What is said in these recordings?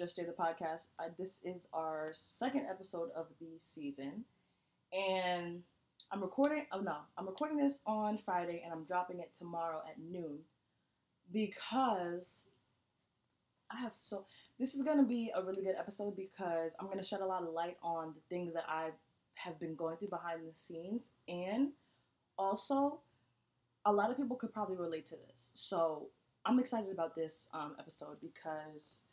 Just Jay the podcast. This is our second episode of the season, and I'm recording. Oh no, I'm recording this on Friday, and I'm dropping it tomorrow at noon because I have so. This is gonna be a really good episode because I'm gonna shed a lot of light on the things that I have been going through behind the scenes, and also a lot of people could probably relate to this. So I'm excited about this um, episode because,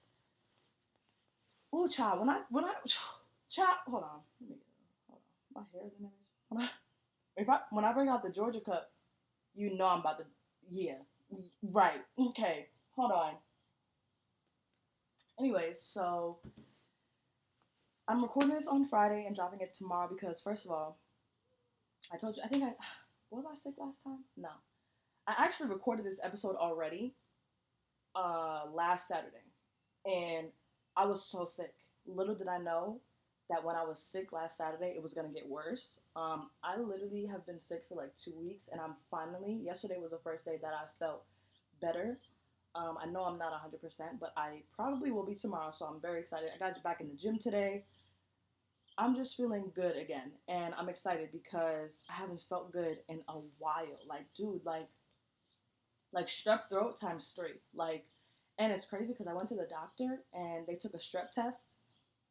oh, child, when I when I child, hold on, let me hold on, my hair is in there. When I if I when I bring out the Georgia cup, you know I'm about to, yeah, right, okay, hold on. Anyways, so I'm recording this on Friday and dropping it tomorrow because first of all, I told you I think I was I sick last time? No. I actually recorded this episode already uh, last Saturday, and I was so sick. Little did I know that when I was sick last Saturday, it was gonna get worse. Um, I literally have been sick for like two weeks, and I'm finally. Yesterday was the first day that I felt better. Um, I know I'm not 100%, but I probably will be tomorrow, so I'm very excited. I got back in the gym today. I'm just feeling good again, and I'm excited because I haven't felt good in a while. Like, dude, like like strep throat times three. Like, and it's crazy because I went to the doctor and they took a strep test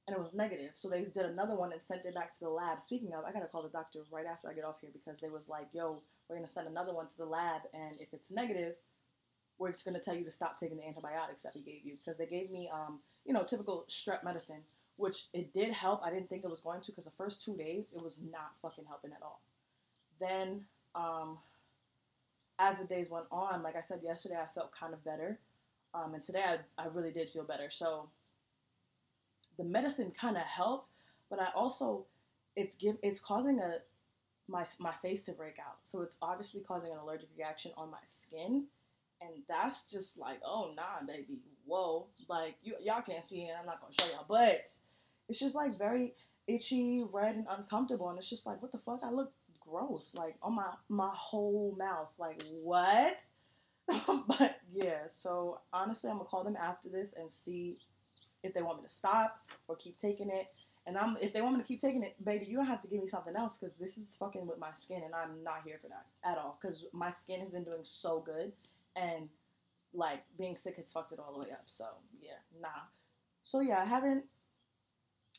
and it was negative. So they did another one and sent it back to the lab. Speaking of, I gotta call the doctor right after I get off here because they was like, "Yo, we're gonna send another one to the lab, and if it's negative, we're just gonna tell you to stop taking the antibiotics that we gave you because they gave me, um, you know, typical strep medicine." Which it did help. I didn't think it was going to because the first two days it was not fucking helping at all. Then um, as the days went on, like I said yesterday, I felt kind of better. Um, and today I, I really did feel better. So the medicine kind of helped, but I also it's give it's causing a my my face to break out. So it's obviously causing an allergic reaction on my skin, and that's just like oh nah baby whoa like you y'all can't see it. I'm not gonna show y'all, but it's just like very itchy, red, and uncomfortable, and it's just like what the fuck I look gross, like on my my whole mouth. Like what? but yeah, so honestly, I'm gonna call them after this and see if they want me to stop or keep taking it. And I'm if they want me to keep taking it, baby, you have to give me something else because this is fucking with my skin, and I'm not here for that at all. Because my skin has been doing so good, and like being sick has fucked it all the way up. So yeah, nah. So yeah, I haven't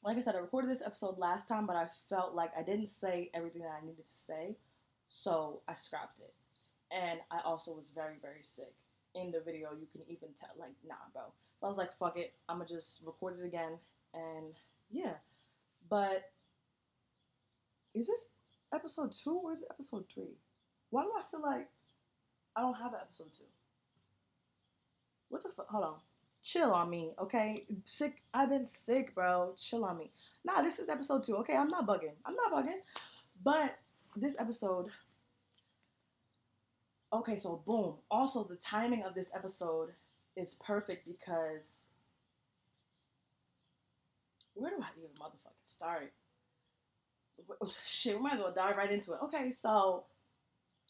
like I said, I recorded this episode last time, but I felt like I didn't say everything that I needed to say, so I scrapped it. And I also was very, very sick. In the video, you can even tell, like, nah, bro. So I was like, fuck it, I'm gonna just record it again, and yeah. But is this episode two or is it episode three? Why do I feel like I don't have an episode two? What the fuck? Hold on chill on me, okay? Sick, I've been sick, bro. Chill on me. Nah, this is episode two, okay? I'm not bugging. I'm not bugging. But this episode, okay, so boom. Also, the timing of this episode is perfect because where do I even motherfucking start? Shit, we might as well dive right into it. Okay, so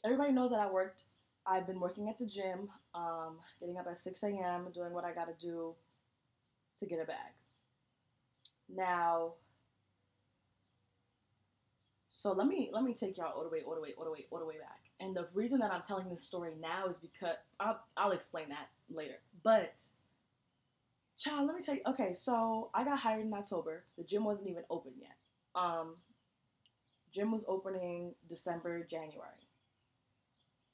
everybody knows that I worked I've been working at the gym, um, getting up at 6 a.m., doing what I got to do to get a bag. Now, so let me let me take y'all all the way, all the way, all the way, all the way back. And the reason that I'm telling this story now is because I'll, I'll explain that later. But, child, let me tell you. Okay, so I got hired in October. The gym wasn't even open yet. Um, gym was opening December, January.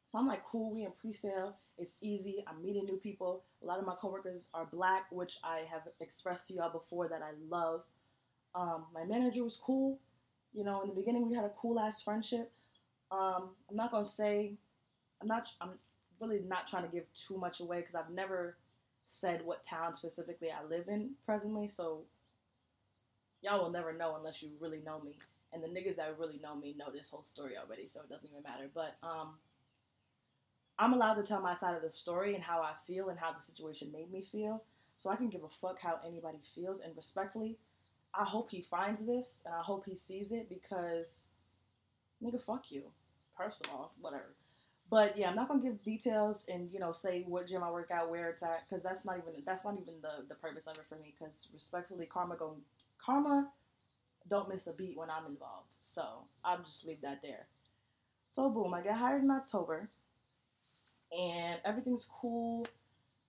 So I'm like, cool, we in pre-sale. It's easy. I'm meeting new people. A lot of my coworkers are black, which I have expressed to y'all before that I love. Um, my manager was cool. You know, in the beginning we had a cool ass friendship, Um, I'm not gonna say. I'm not. I'm really not trying to give too much away because I've never said what town specifically I live in presently. So y'all will never know unless you really know me. And the niggas that really know me know this whole story already, so it doesn't even matter. But um, I'm allowed to tell my side of the story and how I feel and how the situation made me feel. So I can give a fuck how anybody feels. And respectfully, I hope he finds this and I hope he sees it because nigga, fuck you. Personal, whatever. But yeah, I'm not gonna give details and you know say what gym I work out, where it's at, because that's not even that's not even the the purpose of it for me. Because respectfully, karma go karma don't miss a beat when I'm involved. So I'll just leave that there. So boom, I get hired in October, and everything's cool.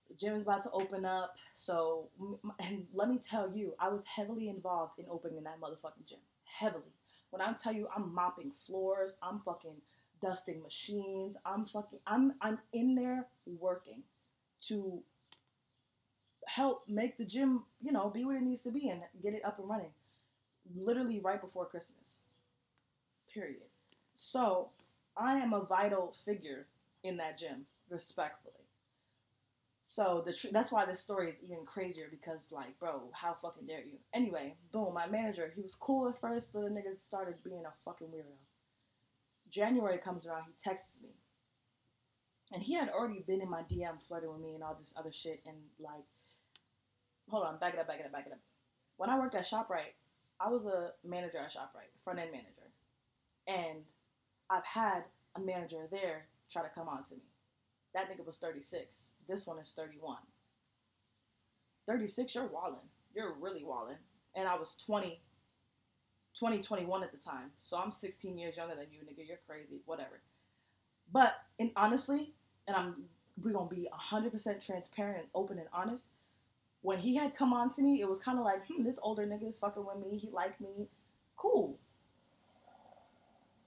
The gym is about to open up. So and let me tell you, I was heavily involved in opening that motherfucking gym. Heavily. When I tell you I'm mopping floors, I'm fucking dusting machines. I'm fucking I'm I'm in there working to help make the gym, you know, be what it needs to be and get it up and running. Literally right before Christmas. Period. So, I am a vital figure in that gym, respectfully. So the tr- that's why this story is even crazier because like, bro, how fucking dare you? Anyway, boom, my manager, he was cool at first, so the niggas started being a fucking weirdo. January comes around, he texts me. And he had already been in my DM flirting with me and all this other shit and like hold on, back it up, back it up, back it up. When I worked at ShopRite, I was a manager at ShopRite, front end manager. And I've had a manager there try to come on to me. That nigga was 36. This one is 31. 36, you're walling. You're really walling. And I was 20, 20, 21 at the time. So I'm 16 years younger than you, nigga. You're crazy. Whatever. But and honestly, and I'm we're gonna be 100% transparent and open and honest. When he had come on to me, it was kind of like, hmm, this older nigga is fucking with me. He liked me. Cool.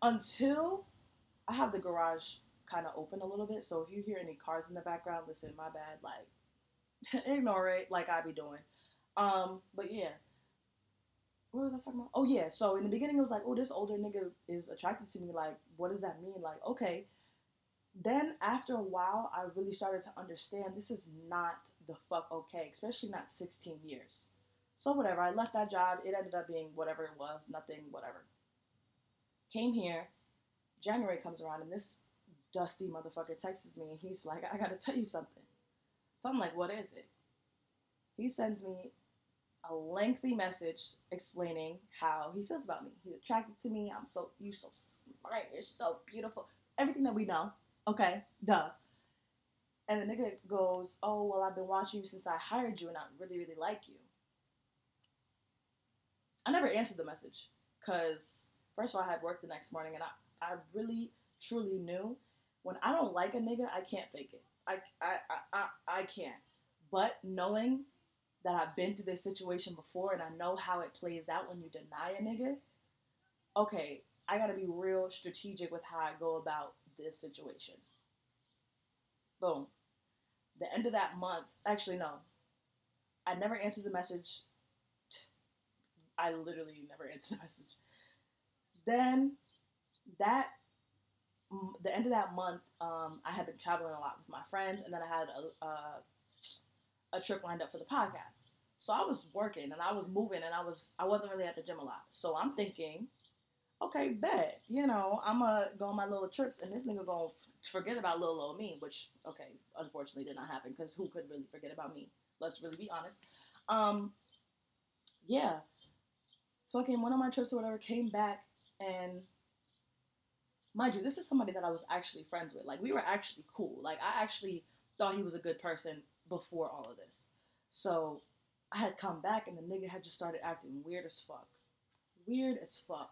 Until I have the garage kind of open a little bit. So if you hear any cars in the background, listen, my bad. Like, ignore it, like I be doing. Um, but yeah. What was I talking about? Oh yeah. So in the beginning, it was like, oh, this older nigga is attracted to me. Like, what does that mean? Like, okay. Then after a while, I really started to understand this is not the fuck okay, especially not 16 years. So whatever. I left that job. It ended up being whatever it was, nothing, whatever. Came here. January comes around, and this dusty motherfucker texts me and he's like, I gotta tell you something. So I'm like, what is it? He sends me a lengthy message explaining how he feels about me. He's attracted to me. I'm so you're so smart. You're so beautiful. Everything that we know. Okay, duh. And the nigga goes, Oh, well, I've been watching you since I hired you and I really, really like you. I never answered the message because, first of all, I had work the next morning and I, I really, truly knew when I don't like a nigga, I can't fake it. I, I, I, I, I can't. But knowing that I've been through this situation before and I know how it plays out when you deny a nigga, okay, I gotta be real strategic with how I go about this situation. Boom. The end of that month, actually, no, I never answered the message. I literally never answered the message. Then that the end of that month, um, I had been traveling a lot with my friends, and then I had a, a, a trip lined up for the podcast. So I was working and I was moving, and I was I wasn't really at the gym a lot. So I'm thinking, okay, bet you know I'm gonna go on my little trips, and this nigga gonna forget about little old me, which okay, unfortunately did not happen because who could really forget about me? Let's really be honest. Um, yeah, fucking one of my trips or whatever came back and mind you, this is somebody that I was actually friends with. Like we were actually cool. Like I actually thought he was a good person before all of this. So I had come back and the nigga had just started acting weird as fuck. Weird as fuck.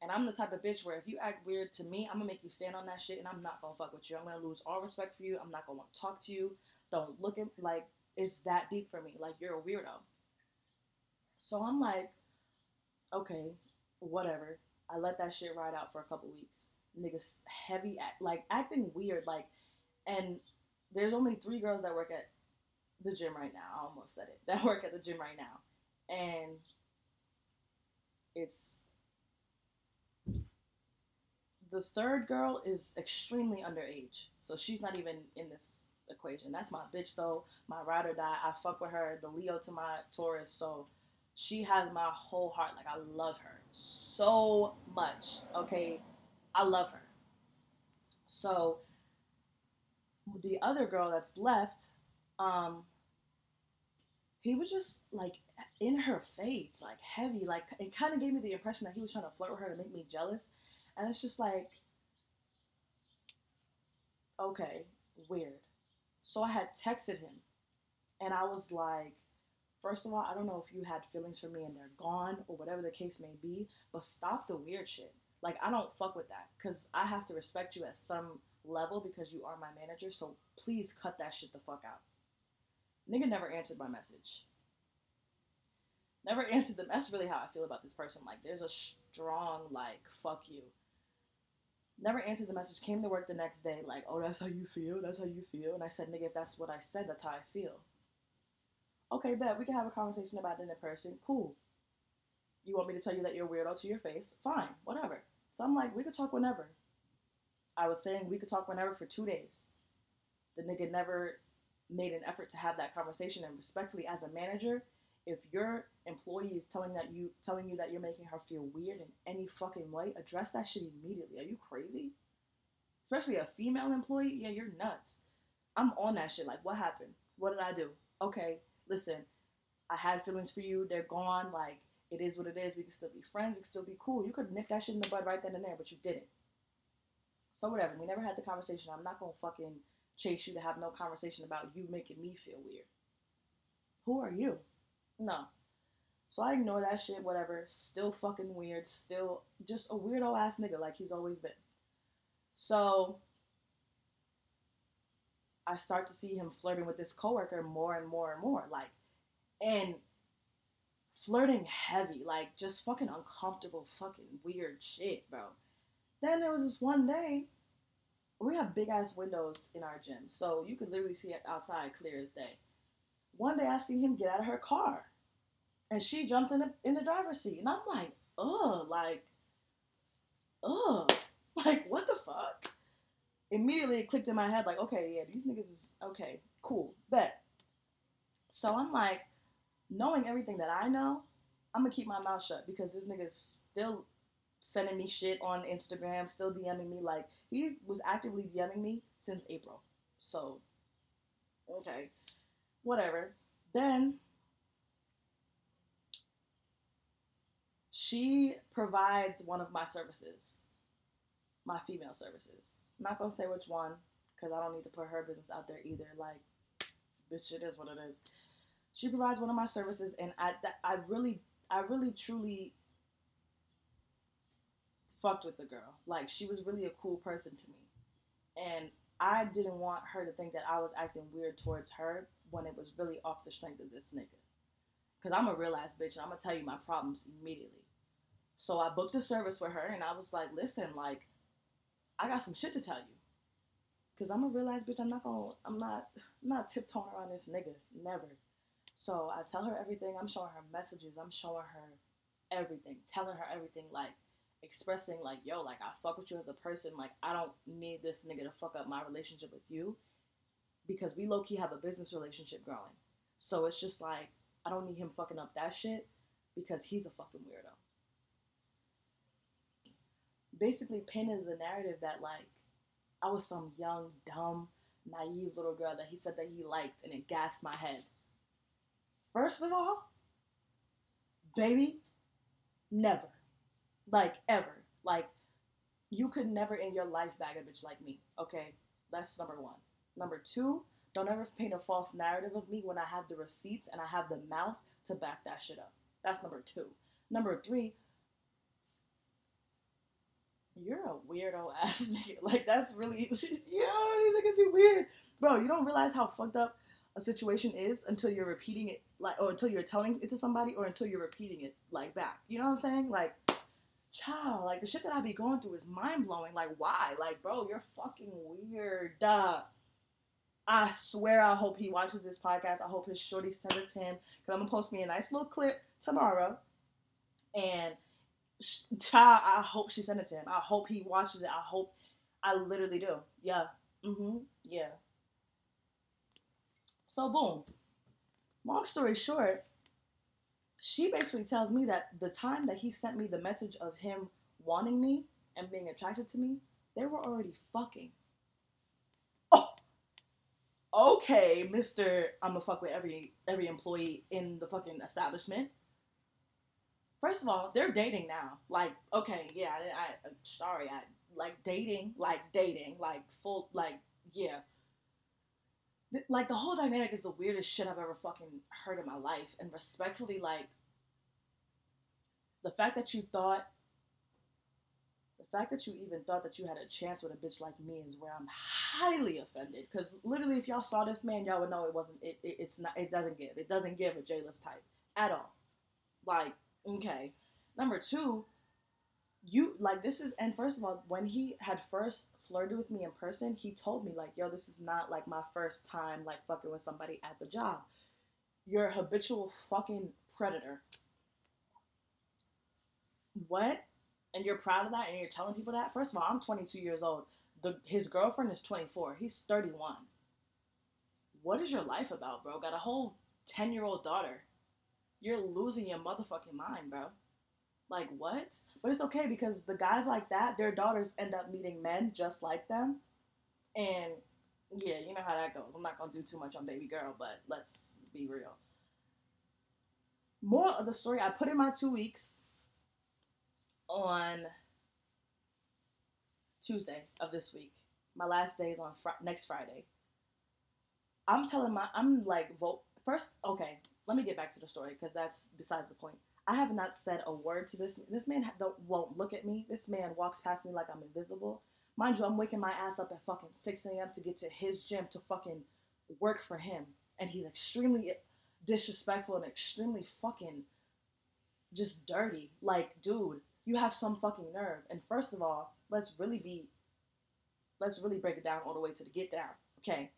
And I'm the type of bitch where if you act weird to me, I'm gonna make you stand on that shit and I'm not gonna fuck with you. I'm gonna lose all respect for you. I'm not gonna want to talk to you. Don't look at like it's that deep for me. Like you're a weirdo. So I'm like, okay, whatever. I let that shit ride out for a couple weeks niggas heavy act, like acting weird like and there's only three girls that work at the gym right now i almost said it that work at the gym right now and it's the third girl is extremely underage, so she's not even in this equation. That's my bitch though, my ride or die. I fuck with her, the Leo to my Taurus, so she has my whole heart. Like I love her so much. Okay, I love her. So the other girl that's left, um, he was just like in her face, like heavy. Like it kind of gave me the impression that he was trying to flirt with her to make me jealous. And it's just like, okay, weird. So I had texted him, and I was like, first of all, I don't know if you had feelings for me and they're gone or whatever the case may be, but stop the weird shit. Like I don't fuck with that because I have to respect you at some level because you are my manager. So please cut that shit the fuck out. Nigga never answered my message. Never answered them. That's really how I feel about this person. Like there's a strong like fuck you. Never answered the message. Came to work the next day like, oh that's how you feel. That's how you feel. And I said, nigga, if that's what I said, that's how I feel. Okay, bet we can have a conversation about it in person. Cool. You want me to tell you that you're weirdo to your face? Fine, whatever. So I'm like, we could talk whenever. I was saying we could talk whenever for two days. The nigga never made an effort to have that conversation and respectfully as a manager, if your employee is telling that you telling you that you're making her feel weird in any fucking way, address that shit immediately. Are you crazy? Especially a female employee? Yeah, you're nuts. I'm on that shit. Like, what happened? What did I do? Okay, listen, I had feelings for you. They're gone. Like, it is what it is. We can still be friends. We can still be cool. You could nip that shit in the bud right then and there, but you didn't. So whatever. We never had the conversation. I'm not gonna fucking chase you to have no conversation about you making me feel weird. Who are you? No. So I ignore that shit, whatever. Still fucking weird. Still just a weirdo ass nigga like he's always been. So I start to see him flirting with this coworker more and more and more. Like, and flirting heavy, like just fucking uncomfortable, fucking weird shit, bro. Then there was this one day, we have big ass windows in our gym, so you could literally see it outside clear as day. One day I see him get out of her car, and she jumps in the in the driver's seat, and I'm like, ugh, like, ugh, like what the fuck? Immediately it clicked in my head, like, okay, yeah, these niggas is okay, cool, bet. So I'm like, knowing everything that I know, I'm gonna keep my mouth shut because this nigga's still sending me shit on Instagram, still DMing me. Like he was actively DMing me since April. So, okay, whatever. Then she provides one of my services, my female services. I'm not gonna say which one because I don't need to put her business out there either. Like, bitch, it is what it is. She provides one of my services, and I, I really, I really, truly fucked with the girl. Like she was really a cool person to me. And I didn't want her to think that I was acting weird towards her when it was really off the strength of this nigga. Cause I'm a real ass bitch and I'm gonna tell you my problems immediately. So I booked a service with her and I was like, listen, like, I got some shit to tell you. Cause I'm a real ass bitch. I'm not gonna I'm not I'm not tiptoeing around this nigga. Never. So I tell her everything. I'm showing her messages. I'm showing her everything. Telling her everything like expressing like, yo, like I fuck with you as a person. Like I don't need this nigga to fuck up my relationship with you because we low key have a business relationship growing. So it's just like I don't need him fucking up that shit because he's a fucking weirdo. Basically painted the narrative that like I was some young, dumb, naive little girl that he said that he liked and it gassed my head. First of all, baby, never. Like ever. Like you could never in your life bag a bitch like me. Okay, that's number one. Number two, don't ever paint a false narrative of me when I have the receipts and I have the mouth to back that shit up. That's number two. Number three, you're a weirdo ass nigga. Like that's really, yo, these niggas be weird, bro. You don't realize how fucked up a situation is until you're repeating it, like, or until you're telling it to somebody, or until you're repeating it like back. You know what I'm saying? Like child, like the shit that I be going through is mind blowing. Like, why? Like, bro, you're fucking weird. Duh. I swear I hope he watches this podcast. I hope his shorty sends it to him. Because I'm to post me a nice little clip tomorrow. And child, I hope she sent it to him. I hope he watches it. I hope. I literally do. Yeah. Mhm. Yeah. So boom. Long story short, she basically tells me that the time that he sent me the message of him wanting me and being attracted to me, they were already fucking. Oh, okay, Mister. I'm gonna fuck with every every employee in the fucking establishment. First of all, they're dating now. Like, okay, yeah, I, I sorry, I like dating, like dating, like full, like yeah. Like the whole dynamic is the weirdest shit I've ever fucking heard in my life, and respectfully, like the fact that you thought the fact that you even thought that you had a chance with a bitch like me is where I'm highly offended. Because literally, if y'all saw this man, y'all would know it wasn't. It, it, it's not. It doesn't give. It doesn't give a J-list type at all. Like Okay. Number two, you like this is and first of all, when he had first flirted with me in person, he told me like, yo, this is not like my first time like fucking with somebody at the job. You're a habitual fucking predator. What? And you're proud of that and you're telling people that? First of all, I'm 22 years old. The, his girlfriend is 24. He's 31. What is your life about, bro? Got a whole 10 year old daughter you're losing your motherfucking mind, bro. Like what? But it's okay because the guys like that, their daughters end up meeting men just like them. And yeah, you know how that goes. I'm not gonna do too much on baby girl, but let's be real. More of the story, I put in my two weeks on Tuesday of this week. My last day is on fr- next Friday. I'm telling my, I'm like, vote first. Okay, let me get back to the story because that's besides the point. I have not said a word to this. This man don't won't look at me. This man walks past me like I'm invisible. Mind you, I'm waking my ass up at fucking 6 a.m. to get to his gym to fucking work for him, and he's extremely disrespectful and extremely fucking just dirty. Like, dude, you have some fucking nerve. And first of all, let's really be, let's really break it down all the way to the get down. Okay,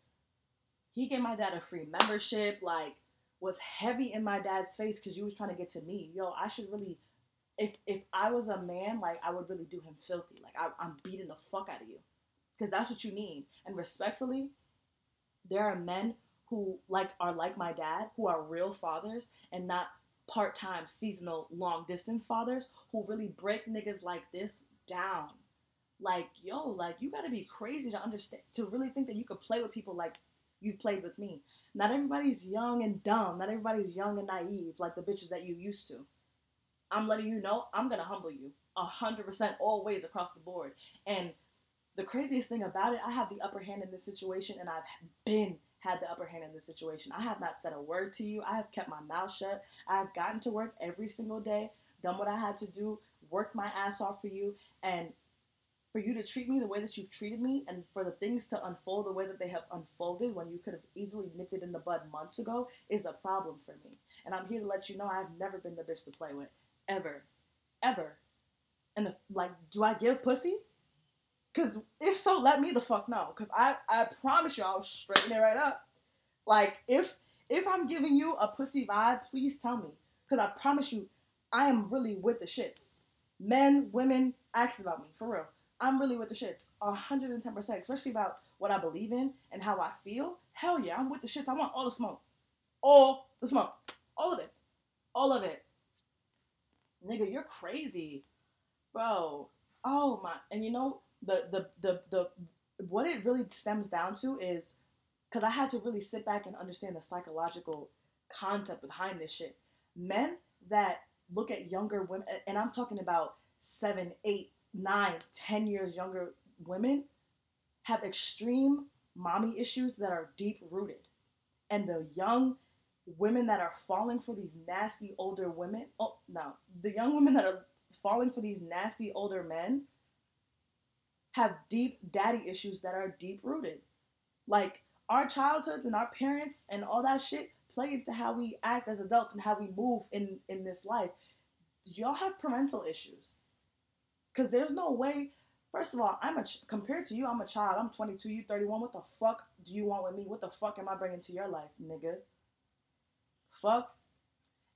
he gave my dad a free membership. Like, was heavy in my dad's face because you was trying to get to me. Yo, I should really, if if I was a man, like I would really do him filthy. Like I, I'm beating the fuck out of you, because that's what you need. And respectfully, there are men who like are like my dad, who are real fathers and not part-time, seasonal, long distance fathers who really break niggas like this down. Like yo, like you gotta be crazy to understand to really think that you could play with people like you've played with me. Not everybody's young and dumb. Not everybody's young and naive like the bitches that you used to. I'm letting you know I'm gonna humble you a hundred percent all ways across the board. And the craziest thing about it, I have the upper hand in this situation, and I've been had the upper hand in this situation. I have not said a word to you. I have kept my mouth shut. I have gotten to work every single day, done what I had to do, worked my ass off for you, and for you to treat me the way that you've treated me and for the things to unfold the way that they have unfolded when you could have easily nipped it in the bud months ago is a problem for me. And I'm here to let you know I've never been the bitch to play with. Ever. Ever. And the, like, do I give pussy? Cause if so, let me the fuck know. Cause I, I promise you I'll straighten it right up. Like if if I'm giving you a pussy vibe, please tell me. Cause I promise you, I am really with the shits. Men, women, ask about me, for real. I'm really with the shits, 110%, especially about what I believe in and how I feel. Hell yeah, I'm with the shits. I want all the smoke. All the smoke. All of it. All of it. Nigga, you're crazy. Bro. Oh my and you know the the the the what it really stems down to is because I had to really sit back and understand the psychological concept behind this shit. Men that look at younger women, and I'm talking about seven, eight, nine, ten years younger women have extreme mommy issues that are deep rooted. And the young women that are falling for these nasty older women, oh, no, the young women that are falling for these nasty older men have deep daddy issues that are deep rooted. Like our childhoods and our parents and all that shit play into how we act as adults and how we move in in this life. Y'all have parental issues. Because there's no way. First of all, I'm a compared to you, I'm a child. I'm 22, you 31. What the fuck do you want with me? What the fuck am I bringing to your life, nigga? Fuck.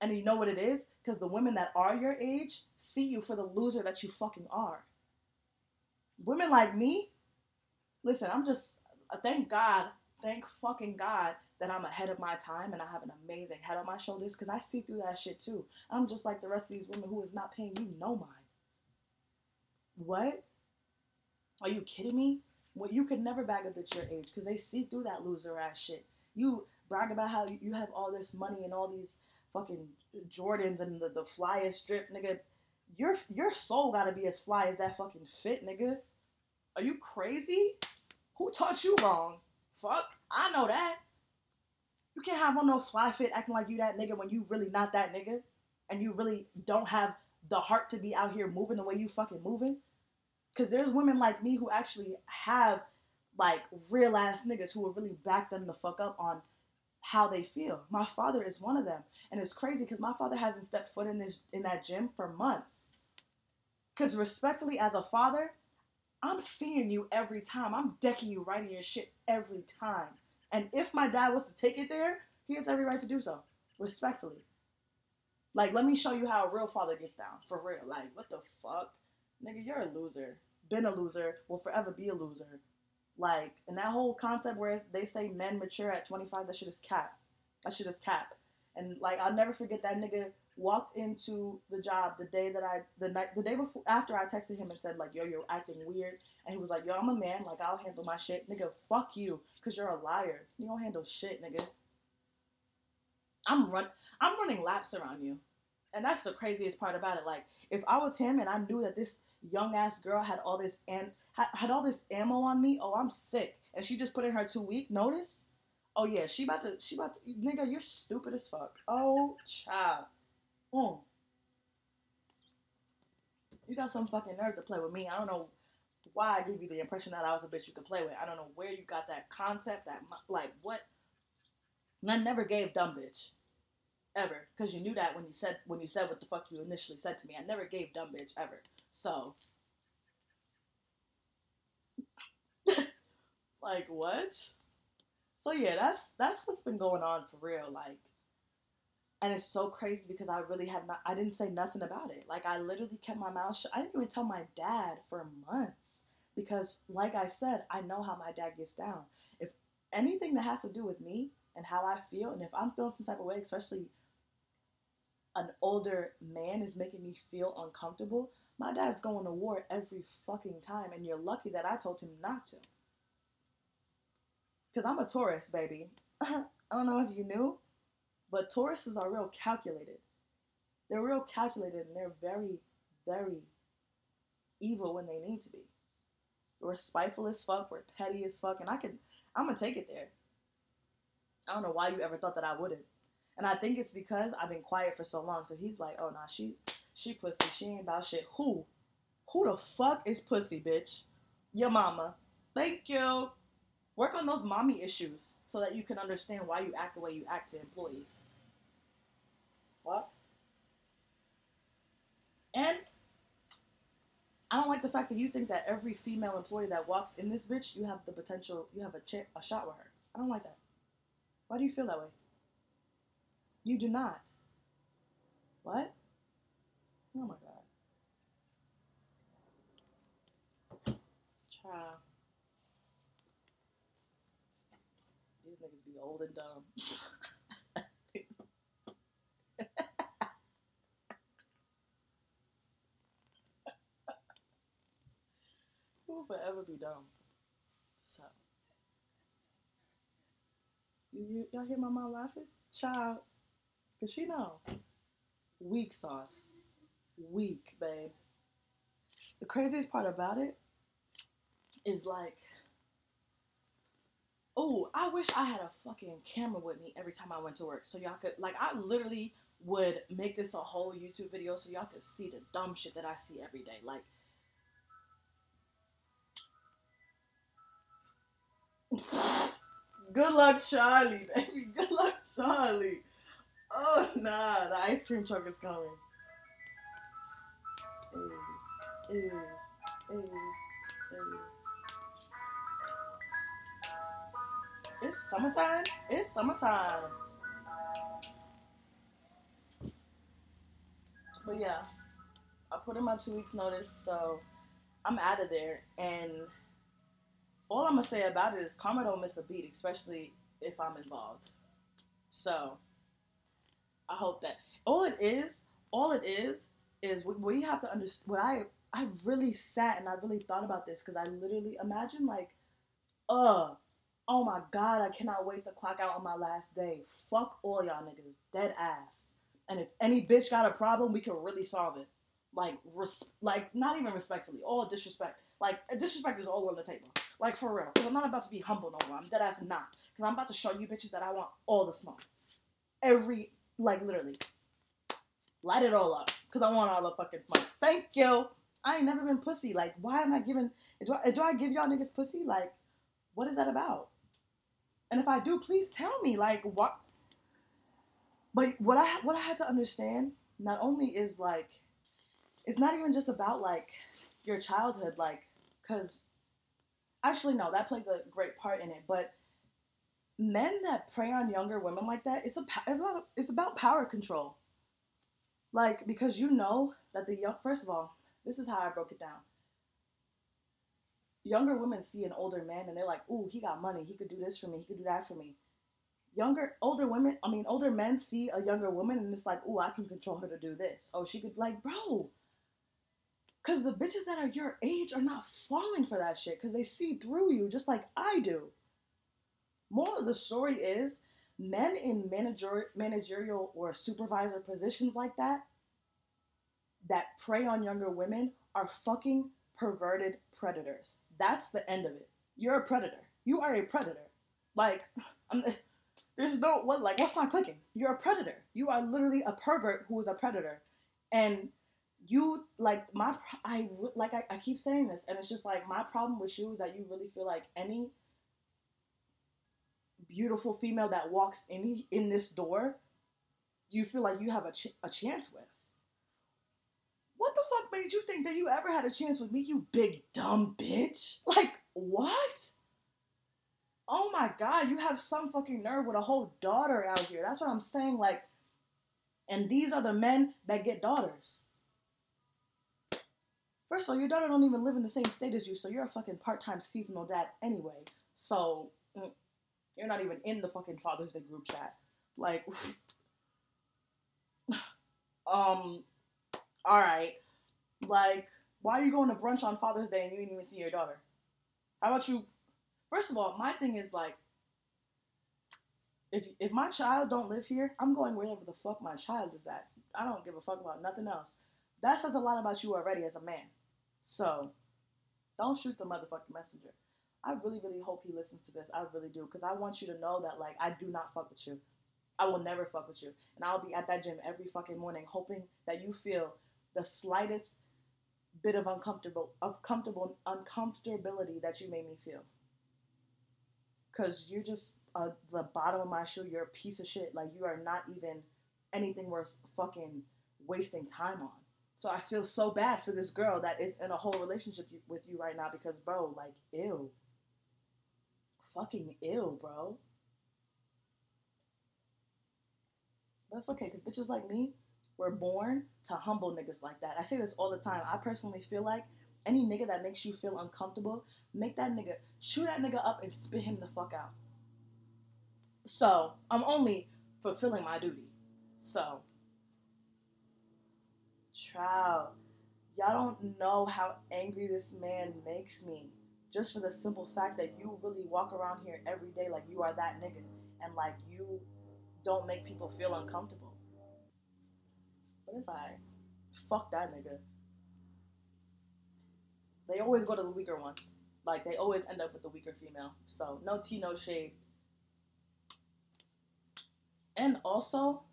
And you know what it is? Because the women that are your age see you for the loser that you fucking are. Women like me, listen, I'm just, uh, thank God, thank fucking God that I'm ahead of my time and I have an amazing head on my shoulders because I see through that shit too. I'm just like the rest of these women who is not paying you no mind. What? Are you kidding me? Well, you could never bag a bitch your age because they see through that loser ass shit. You brag about how you have all this money and all these fucking Jordans and the, the flyest strip, nigga. Your your soul gotta be as fly as that fucking fit, nigga. Are you crazy? Who taught you wrong? Fuck, I know that. You can't have on no fly fit acting like you that nigga when you really not that nigga, and you really don't have the heart to be out here moving the way you fucking moving. Cause there's women like me who actually have like real ass niggas who will really back them the fuck up on how they feel. My father is one of them, and it's crazy because my father hasn't stepped foot in this in that gym for months. Cause respectfully, as a father, I'm seeing you every time. I'm decking you right in your shit every time. And if my dad was to take it there, he has every right to do so, respectfully. Like, let me show you how a real father gets down, for real. Like, what the fuck? Nigga, you're a loser. Been a loser, will forever be a loser. Like, and that whole concept where they say men mature at 25, that shit is cap. That shit is cap. And like, I'll never forget that nigga walked into the job the day that I, the night, the day before, after I texted him and said like, yo, you're acting weird. And he was like, yo, I'm a man. Like, I'll handle my shit. Nigga, fuck you. Cause you're a liar. You don't handle shit, nigga. I'm run, I'm running laps around you. And that's the craziest part about it. Like, if I was him and I knew that this young ass girl had all this and had, had all this ammo on me, oh, I'm sick. And she just put in her two week notice. Oh yeah, she about to, she about to, nigga, you're stupid as fuck. Oh, child. Mm. You got some fucking nerve to play with me. I don't know why I give you the impression that I was a bitch you could play with. I don't know where you got that concept, that like what. And I never gave dumb bitch, ever, because you knew that when you said when you said what the fuck you initially said to me. I never gave dumb bitch ever. So, like what? So yeah, that's that's what's been going on for real. Like, and it's so crazy because I really have not. I didn't say nothing about it. Like I literally kept my mouth shut. I didn't even tell my dad for months because, like I said, I know how my dad gets down. If anything that has to do with me and how I feel, and if I'm feeling some type of way, especially an older man is making me feel uncomfortable, my dad's going to war every fucking time, and you're lucky that I told him not to. Because I'm a Taurus, baby. I don't know if you knew, but Tauruses are real calculated. They're real calculated and they're very, very evil when they need to be. We're spiteful as fuck, we're petty as fuck, and I can I'm gonna take it there. I don't know why you ever thought that I wouldn't. And I think it's because I've been quiet for so long. So he's like, oh nah, she she pussy. She ain't about shit. Who? Who the fuck is pussy, bitch? Your mama. Thank you. Work on those mommy issues so that you can understand why you act the way you act to employees. What? And I don't like the fact that you think that every female employee that walks in this bitch, you have the potential, you have a, ch- a shot with her. I don't like that. Why do you feel that way? You do not. What? Oh my god. Child. These niggas be old and dumb. Who will forever be dumb. So. You, y'all hear my mom laughing? Child. Because she know. Weak sauce weak, babe. The craziest part about it is like, oh, I wish I had a fucking camera with me every time I went to work. So y'all could, like, I literally would make this a whole YouTube video so y'all could see the dumb shit that I see every day. Like, good luck, Charlie, baby. Good luck, Charlie. Oh, nah, the ice cream truck is coming. It's summertime. It's summertime. But yeah, I put in my two weeks notice, so I'm out of there. And all I'm gonna say about it is karma don't miss a beat, especially if I'm involved. So I hope that all it is, all it is, is what you have to understand. What I I really sat and I really thought about this because I literally imagine like, uh, oh my god, I cannot wait to clock out on my last day. Fuck all y'all niggas, dead ass. And if any bitch got a problem, we can really solve it. Like, res- like not even respectfully, all disrespect. Like, disrespect is all on the table. Like for real, because I'm not about to be humble no more. I'm dead ass not. Because I'm about to show you bitches that I want all the smoke. Every, like literally, light it all up. Because I want all the fucking smoke. Thank you. I ain't never been pussy. Like, why am I giving? Do I, do I give y'all niggas pussy? Like, what is that about? And if I do, please tell me. Like, what? But what I what I had to understand not only is like, it's not even just about like your childhood, like, cause actually no, that plays a great part in it. But men that prey on younger women like that, it's a it's about it's about power control. Like because you know that the young first of all, this is how I broke it down. Younger women see an older man and they're like, "Ooh, he got money. He could do this for me. He could do that for me." Younger, older women, I mean, older men see a younger woman and it's like, "Ooh, I can control her to do this." Oh, she could like, bro. Cause the bitches that are your age are not falling for that shit because they see through you just like I do. More of the story is men in manager, managerial or supervisor positions like that that prey on younger women are fucking perverted predators. That's the end of it. You're a predator. You are a predator. Like, I'm, there's no what like what's not clicking. You're a predator. You are literally a pervert who is a predator, and you like my I like I, I keep saying this, and it's just like my problem with you is that you really feel like any beautiful female that walks in in this door, you feel like you have a, ch- a chance with. What the fuck made you think that you ever had a chance with me, you big dumb bitch? Like, what? Oh my god, you have some fucking nerve with a whole daughter out here. That's what I'm saying. Like, and these are the men that get daughters. First of all, your daughter don't even live in the same state as you, so you're a fucking part-time seasonal dad anyway. So mm, you're not even in the fucking Father's Day group chat. Like, um, all right, like, why are you going to brunch on Father's Day and you didn't even see your daughter? How about you? First of all, my thing is like, if if my child don't live here, I'm going wherever the fuck my child is at. I don't give a fuck about nothing else. That says a lot about you already as a man. So, don't shoot the motherfucking messenger. I really, really hope he listens to this. I really do, because I want you to know that like I do not fuck with you. I will never fuck with you, and I'll be at that gym every fucking morning, hoping that you feel the slightest bit of uncomfortable, uncomfortable, uncomfortability that you made me feel. Cause you're just uh, the bottom of my shoe. You're a piece of shit. Like you are not even anything worth fucking wasting time on. So I feel so bad for this girl that is in a whole relationship with you right now because, bro, like, ew. Fucking ill, bro. But it's okay, because bitches like me, we're born to humble niggas like that. I say this all the time. I personally feel like any nigga that makes you feel uncomfortable, make that nigga, shoot that nigga up and spit him the fuck out. So, I'm only fulfilling my duty. So, child, y'all don't know how angry this man makes me. Just for the simple fact that you really walk around here every day like you are that nigga. And like you don't make people feel uncomfortable. But it's like, fuck that nigga. They always go to the weaker one. Like they always end up with the weaker female. So no tea, no shade. And also,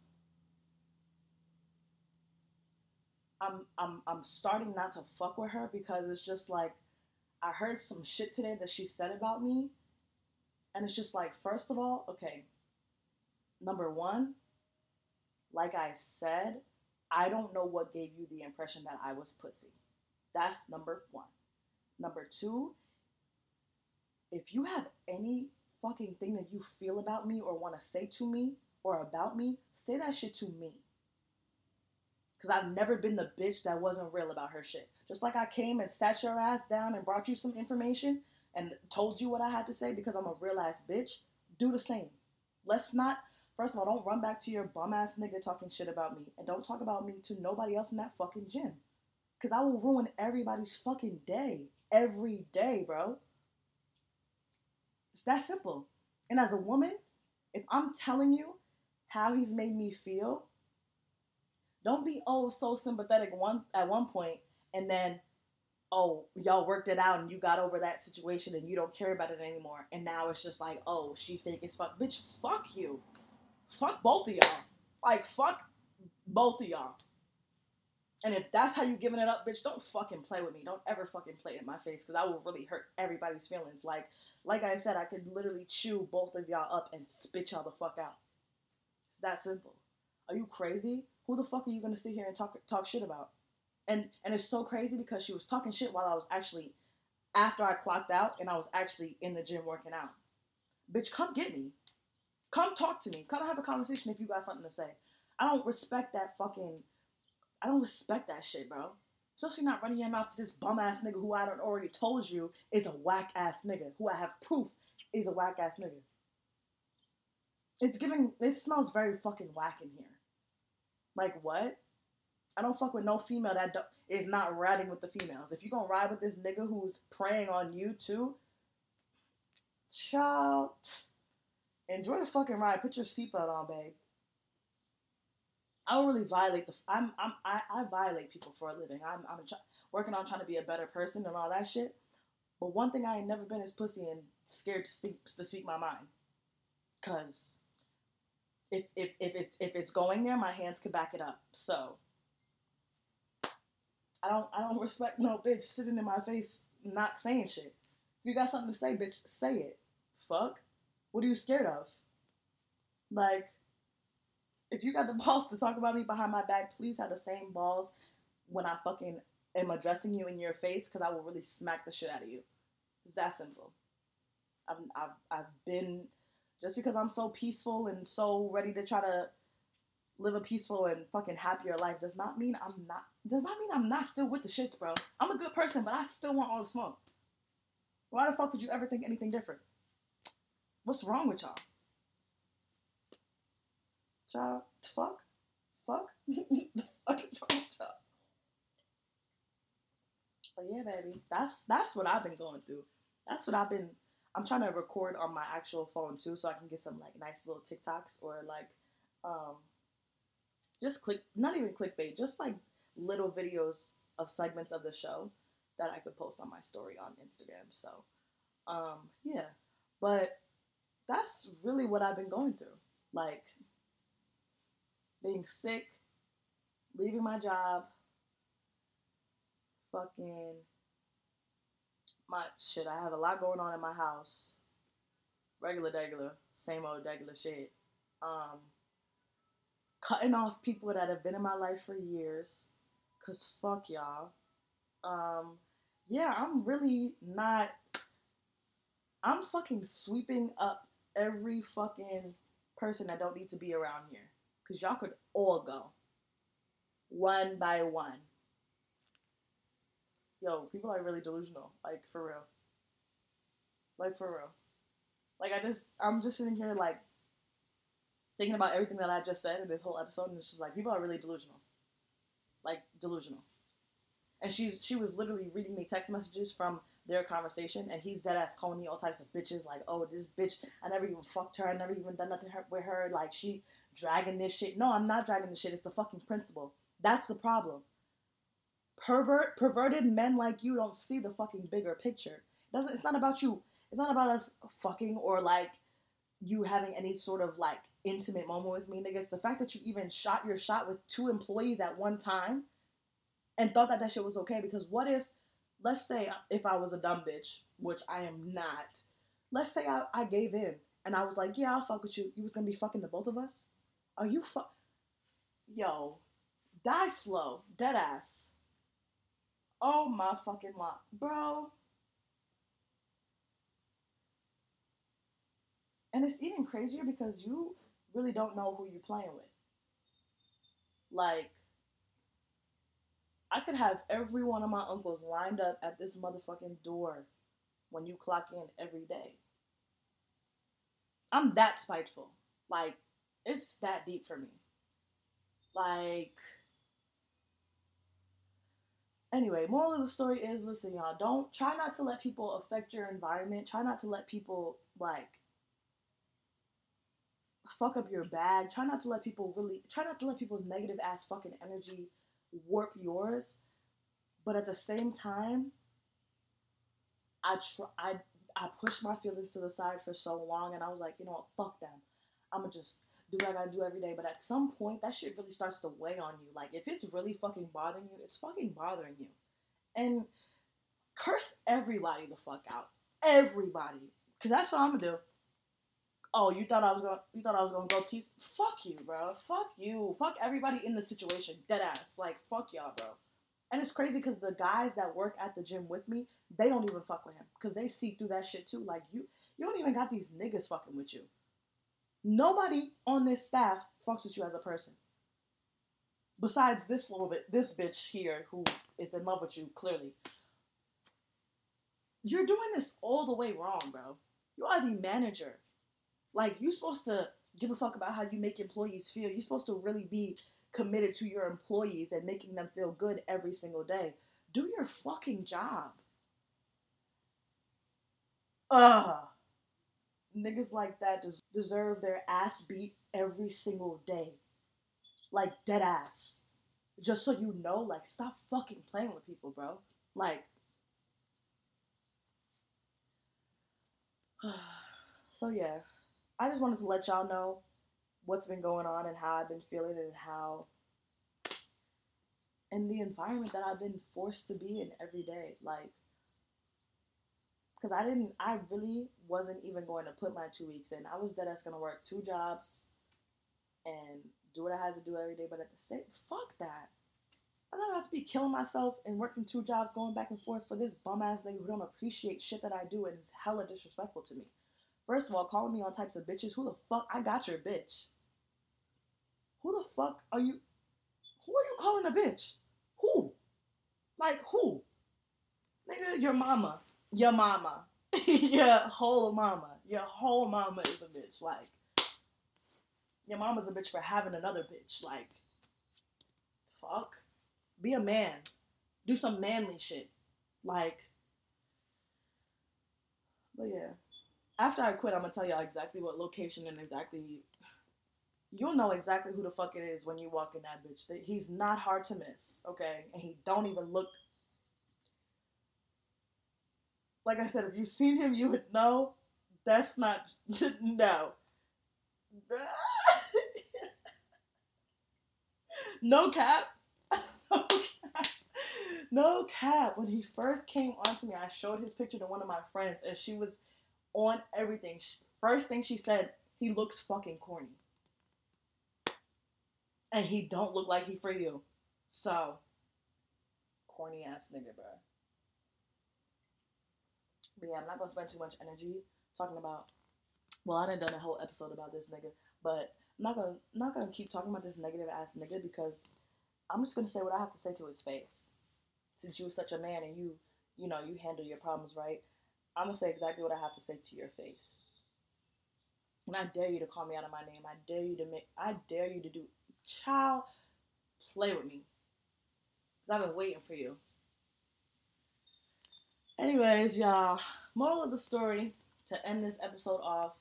I'm I'm I'm starting not to fuck with her because it's just like I heard some shit today that she said about me. And it's just like, first of all, okay, number one, like I said, I don't know what gave you the impression that I was pussy. That's number one. Number two, if you have any fucking thing that you feel about me or want to say to me or about me, say that shit to me. Because I've never been the bitch that wasn't real about her shit. Just like I came and sat your ass down and brought you some information and told you what I had to say because I'm a real ass bitch, do the same. Let's not, first of all, don't run back to your bum ass nigga talking shit about me. And don't talk about me to nobody else in that fucking gym. Because I will ruin everybody's fucking day. Every day, bro. It's that simple. And as a woman, if I'm telling you how he's made me feel, don't be oh so sympathetic one at one point and then oh y'all worked it out and you got over that situation and you don't care about it anymore. And now it's just like oh she fake as fuck. Bitch fuck you. Fuck both of y'all. Like fuck both of y'all. And if that's how you giving it up bitch don't fucking play with me. Don't ever fucking play in my face because i will really hurt everybody's feelings. Like like i said i could literally chew both of y'all up and spit y'all the fuck out. It's that simple. Are you crazy who the fuck are you gonna sit here and talk talk shit about? And and it's so crazy because she was talking shit while I was actually after I clocked out and I was actually in the gym working out. Bitch, come get me. Come talk to me. Come have a conversation if you got something to say. I don't respect that fucking I don't respect that shit, bro. Especially not running your mouth to this bum ass nigga who I don't already told you is a whack ass nigga, who I have proof is a whack ass nigga. It's giving it smells very fucking whack in here. Like what? I don't fuck with no female that is not riding with the females. If you gonna ride with this nigga who's preying on you too, child, enjoy the fucking ride. Put your seatbelt on, babe. I don't really violate the. I'm. I'm. I, I violate people for a living. I'm. I'm working on trying to be a better person and all that shit. But one thing I ain't never been is pussy and scared to speak to speak my mind. Cause if if if it's if it's going there, my hands can back it up. So I don't I don't respect no bitch sitting in my face not saying shit. If you got something to say, bitch, say it. Fuck. What are you scared of? Like, if you got the balls to talk about me behind my back, please have the same balls when I fucking am addressing you in your face, because I will really smack the shit out of you. It's that simple. I've, I've, I've been just because I'm so peaceful and so ready to try to live a peaceful and fucking happier life does not mean I'm not does not mean I'm not still with the shits, bro. I'm a good person, but I still want all the smoke. Why the fuck would you ever think anything different? What's wrong with y'all? Y'all, fuck? Fuck? the fuck is wrong with y'all? But yeah, baby, that's that's what I've been going through. That's what I've been I'm trying to record on my actual phone too, so I can get some like nice little TikToks or like, um, just click, not even clickbait, just like little videos of segments of the show that I could post on my story on Instagram. So, um, yeah, but that's really what I've been going through, like being sick, leaving my job, fucking my shit, I have a lot going on in my house. Regular, regular, same old regular shit. Um, cutting off people that have been in my life for years, cause fuck y'all. Um, yeah, I'm really not. I'm fucking sweeping up every fucking person that don't need to be around here, cause y'all could all go, one by one yo, people are really delusional. Like for real. Like for real. Like I just I'm just sitting here like thinking about everything that I just said in this whole episode and it's just like people are really delusional. Like delusional. And she's she was literally reading me text messages from their conversation and he's dead ass calling me all types of bitches like, oh this bitch I never even fucked her, I never even done nothing with her, like she dragging this shit. No, I'm not dragging this shit, it's the fucking principle. That's the problem pervert perverted men like you don't see the fucking bigger picture. It doesn't it's not about you. It's not about us fucking or like you having any sort of like intimate moment with me, niggas. The fact that you even shot your shot with two employees at one time and thought that that shit was okay because what if let's say if I was a dumb bitch, which I am not. Let's say I, I gave in and I was like, yeah, I'll fuck with you. You was gonna be fucking the both of us? Are you fuck? Yo, die slow, dead ass. Oh my fucking lot, bro. And it's even crazier because you really don't know who you're playing with. Like, I could have every one of my uncles lined up at this motherfucking door when you clock in every day. I'm that spiteful. Like, it's that deep for me. Like, anyway, moral of the story is listen, y'all, don't try not to let people affect your environment. Try not to let people, like, fuck up your bag. Try not to let people really, try not to let people's negative ass fucking energy warp yours. But at the same time, I try, I, I pushed my feelings to the side for so long, and I was like, you know what, fuck them. I'm gonna just do what I do every day. But at some point, that shit really starts to weigh on you. Like, if it's really fucking bothering you, it's fucking bothering you. And curse everybody the fuck out. Everybody. Cause that's what I'm gonna do. Oh, you thought I was gonna you thought I was gonna go peace? Fuck you, bro. Fuck you. Fuck everybody in the situation. Dead ass. Like, fuck y'all, bro. And it's crazy because the guys that work at the gym with me, they don't even fuck with him. Cause they see through that shit too. Like you you don't even got these niggas fucking with you. Nobody on this staff fucks with you as a person. Besides this little bit, this bitch here who is in love with you, clearly. You're doing this all the way wrong, bro. You are the manager. Like, you're supposed to give a fuck about how you make employees feel. You're supposed to really be committed to your employees and making them feel good every single day. Do your fucking job. Ugh niggas like that des- deserve their ass beat every single day. Like, dead ass. Just so you know, like, stop fucking playing with people, bro. Like, so yeah. I just wanted to let y'all know what's been going on and how I've been feeling and how and the environment that I've been forced to be in every day. Like because I didn't, I really wasn't even going to put my two weeks in. I was dead ass gonna work two jobs and do what I had to do every day. But at the same, fuck that. I'm not about to be killing myself and working two jobs, going back and forth for this bum ass nigga who don't appreciate shit that I do and is hella disrespectful to me. First of all, calling me all types of bitches. Who the fuck? I got your bitch. Who the fuck are you? Who are you calling a bitch? Who? Like who? Nigga, your mama your mama, your whole mama, your whole mama is a bitch. Like, your mama's a bitch for having another bitch. Like, fuck. Be a man. Do some manly shit. Like, but yeah. After I quit, I'm gonna tell y'all exactly what location and exactly. You'll know exactly who the fuck it is when you walk in that bitch. He's not hard to miss, okay? And he don't even look like I said, if you've seen him, you would know that's not no. no cap. No cap. When he first came onto me, I showed his picture to one of my friends, and she was on everything. First thing she said, he looks fucking corny. And he don't look like he for you. So, corny ass nigga, bro. But yeah, I'm not gonna spend too much energy talking about. Well, I done done a whole episode about this nigga, but I'm not gonna not gonna keep talking about this negative ass nigga because I'm just gonna say what I have to say to his face. Since you are such a man and you you know you handle your problems right, I'm gonna say exactly what I have to say to your face. And I dare you to call me out of my name. I dare you to make. I dare you to do. Child, play with me. Cause I've been waiting for you. Anyways, y'all, moral of the story to end this episode off.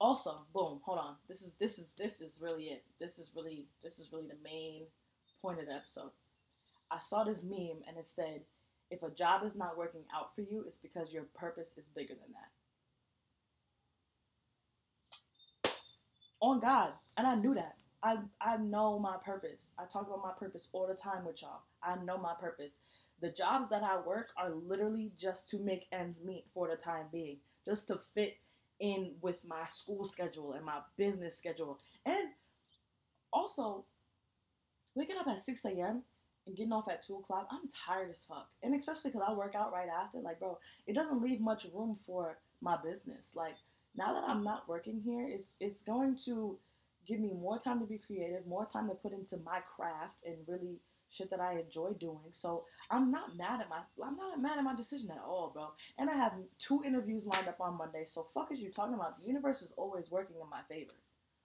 Also, boom, hold on. This is this is this is really it. This is really this is really the main point of the episode. I saw this meme and it said, if a job is not working out for you, it's because your purpose is bigger than that. On God. And I knew that. I I know my purpose. I talk about my purpose all the time with y'all. I know my purpose. The jobs that I work are literally just to make ends meet for the time being, just to fit in with my school schedule and my business schedule. And also, waking up at 6 a.m. and getting off at 2 o'clock, I'm tired as fuck. And especially because I work out right after, like, bro, it doesn't leave much room for my business. Like, now that I'm not working here, it's, it's going to give me more time to be creative, more time to put into my craft and really shit that I enjoy doing. So I'm not mad at my I'm not mad at my decision at all, bro. And I have two interviews lined up on Monday. So fuck is you talking about? The universe is always working in my favor.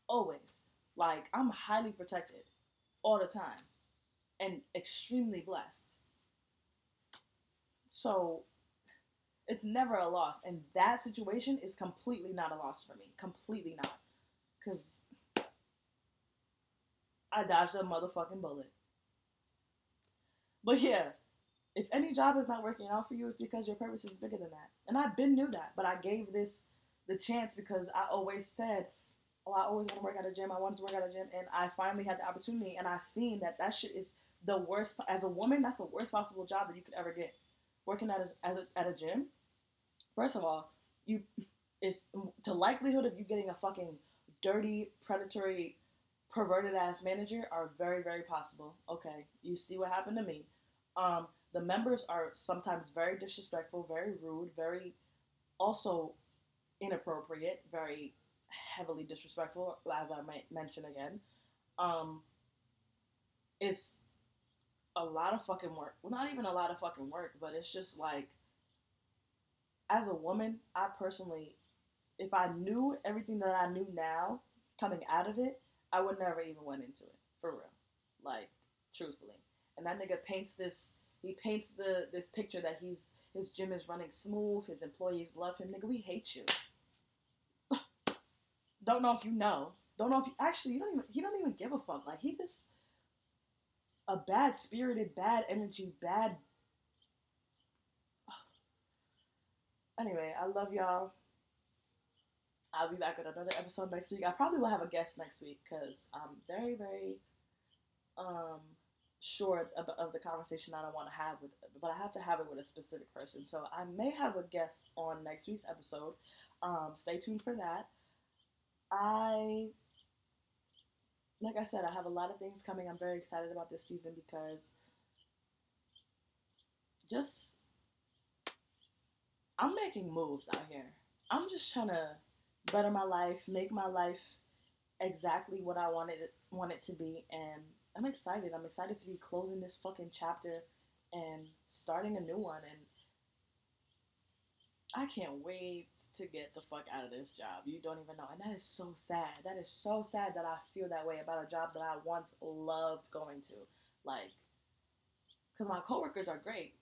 Always. Like I'm highly protected all the time and extremely blessed. So it's never a loss. And that situation is completely not a loss for me. Completely not. Because I dodged a motherfucking bullet. But yeah, if any job is not working out for you, it's because your purpose is bigger than that. And I've been knew that, but I gave this the chance because I always said, "Oh, I always want to work at a gym. I wanted to work at a gym," and I finally had the opportunity, and I seen that that shit is the worst. As a woman, that's the worst possible job that you could ever get. Working at a, at a, at a gym. First of all, you is the likelihood of you getting a fucking dirty, predatory, perverted ass manager are very, very possible. Okay, you see what happened to me. Um, the members are sometimes very disrespectful, very rude, very also inappropriate, very heavily disrespectful, as I might mention again. Um, it's a lot of fucking work. Well, not even a lot of fucking work, but it's just like, as a woman, I personally, if I knew everything that I knew now coming out of it, I would never even went into it for real, like truthfully. And that nigga paints this. He paints the this picture that he's his gym is running smooth. His employees love him. Nigga, we hate you. don't know if you know. Don't know if you actually you don't even he don't even give a fuck. Like he just a bad spirited, bad energy, bad. Anyway, I love y'all. I'll be back with another episode next week. I probably will have a guest next week because I'm very, very um, sure of, of the conversation that I want to have with, but I have to have it with a specific person. So I may have a guest on next week's episode. Um, stay tuned for that. I, like I said, I have a lot of things coming. I'm very excited about this season because just I'm making moves out here. I'm just trying to better my life, make my life exactly what I wanted it, want it to be, and I'm excited. I'm excited to be closing this fucking chapter and starting a new one. And I can't wait to get the fuck out of this job. You don't even know. And that is so sad. That is so sad that I feel that way about a job that I once loved going to. Like, because my coworkers are great,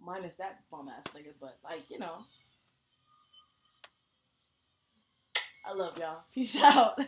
minus that bum ass nigga. But, like, you know. I love y'all. Peace out.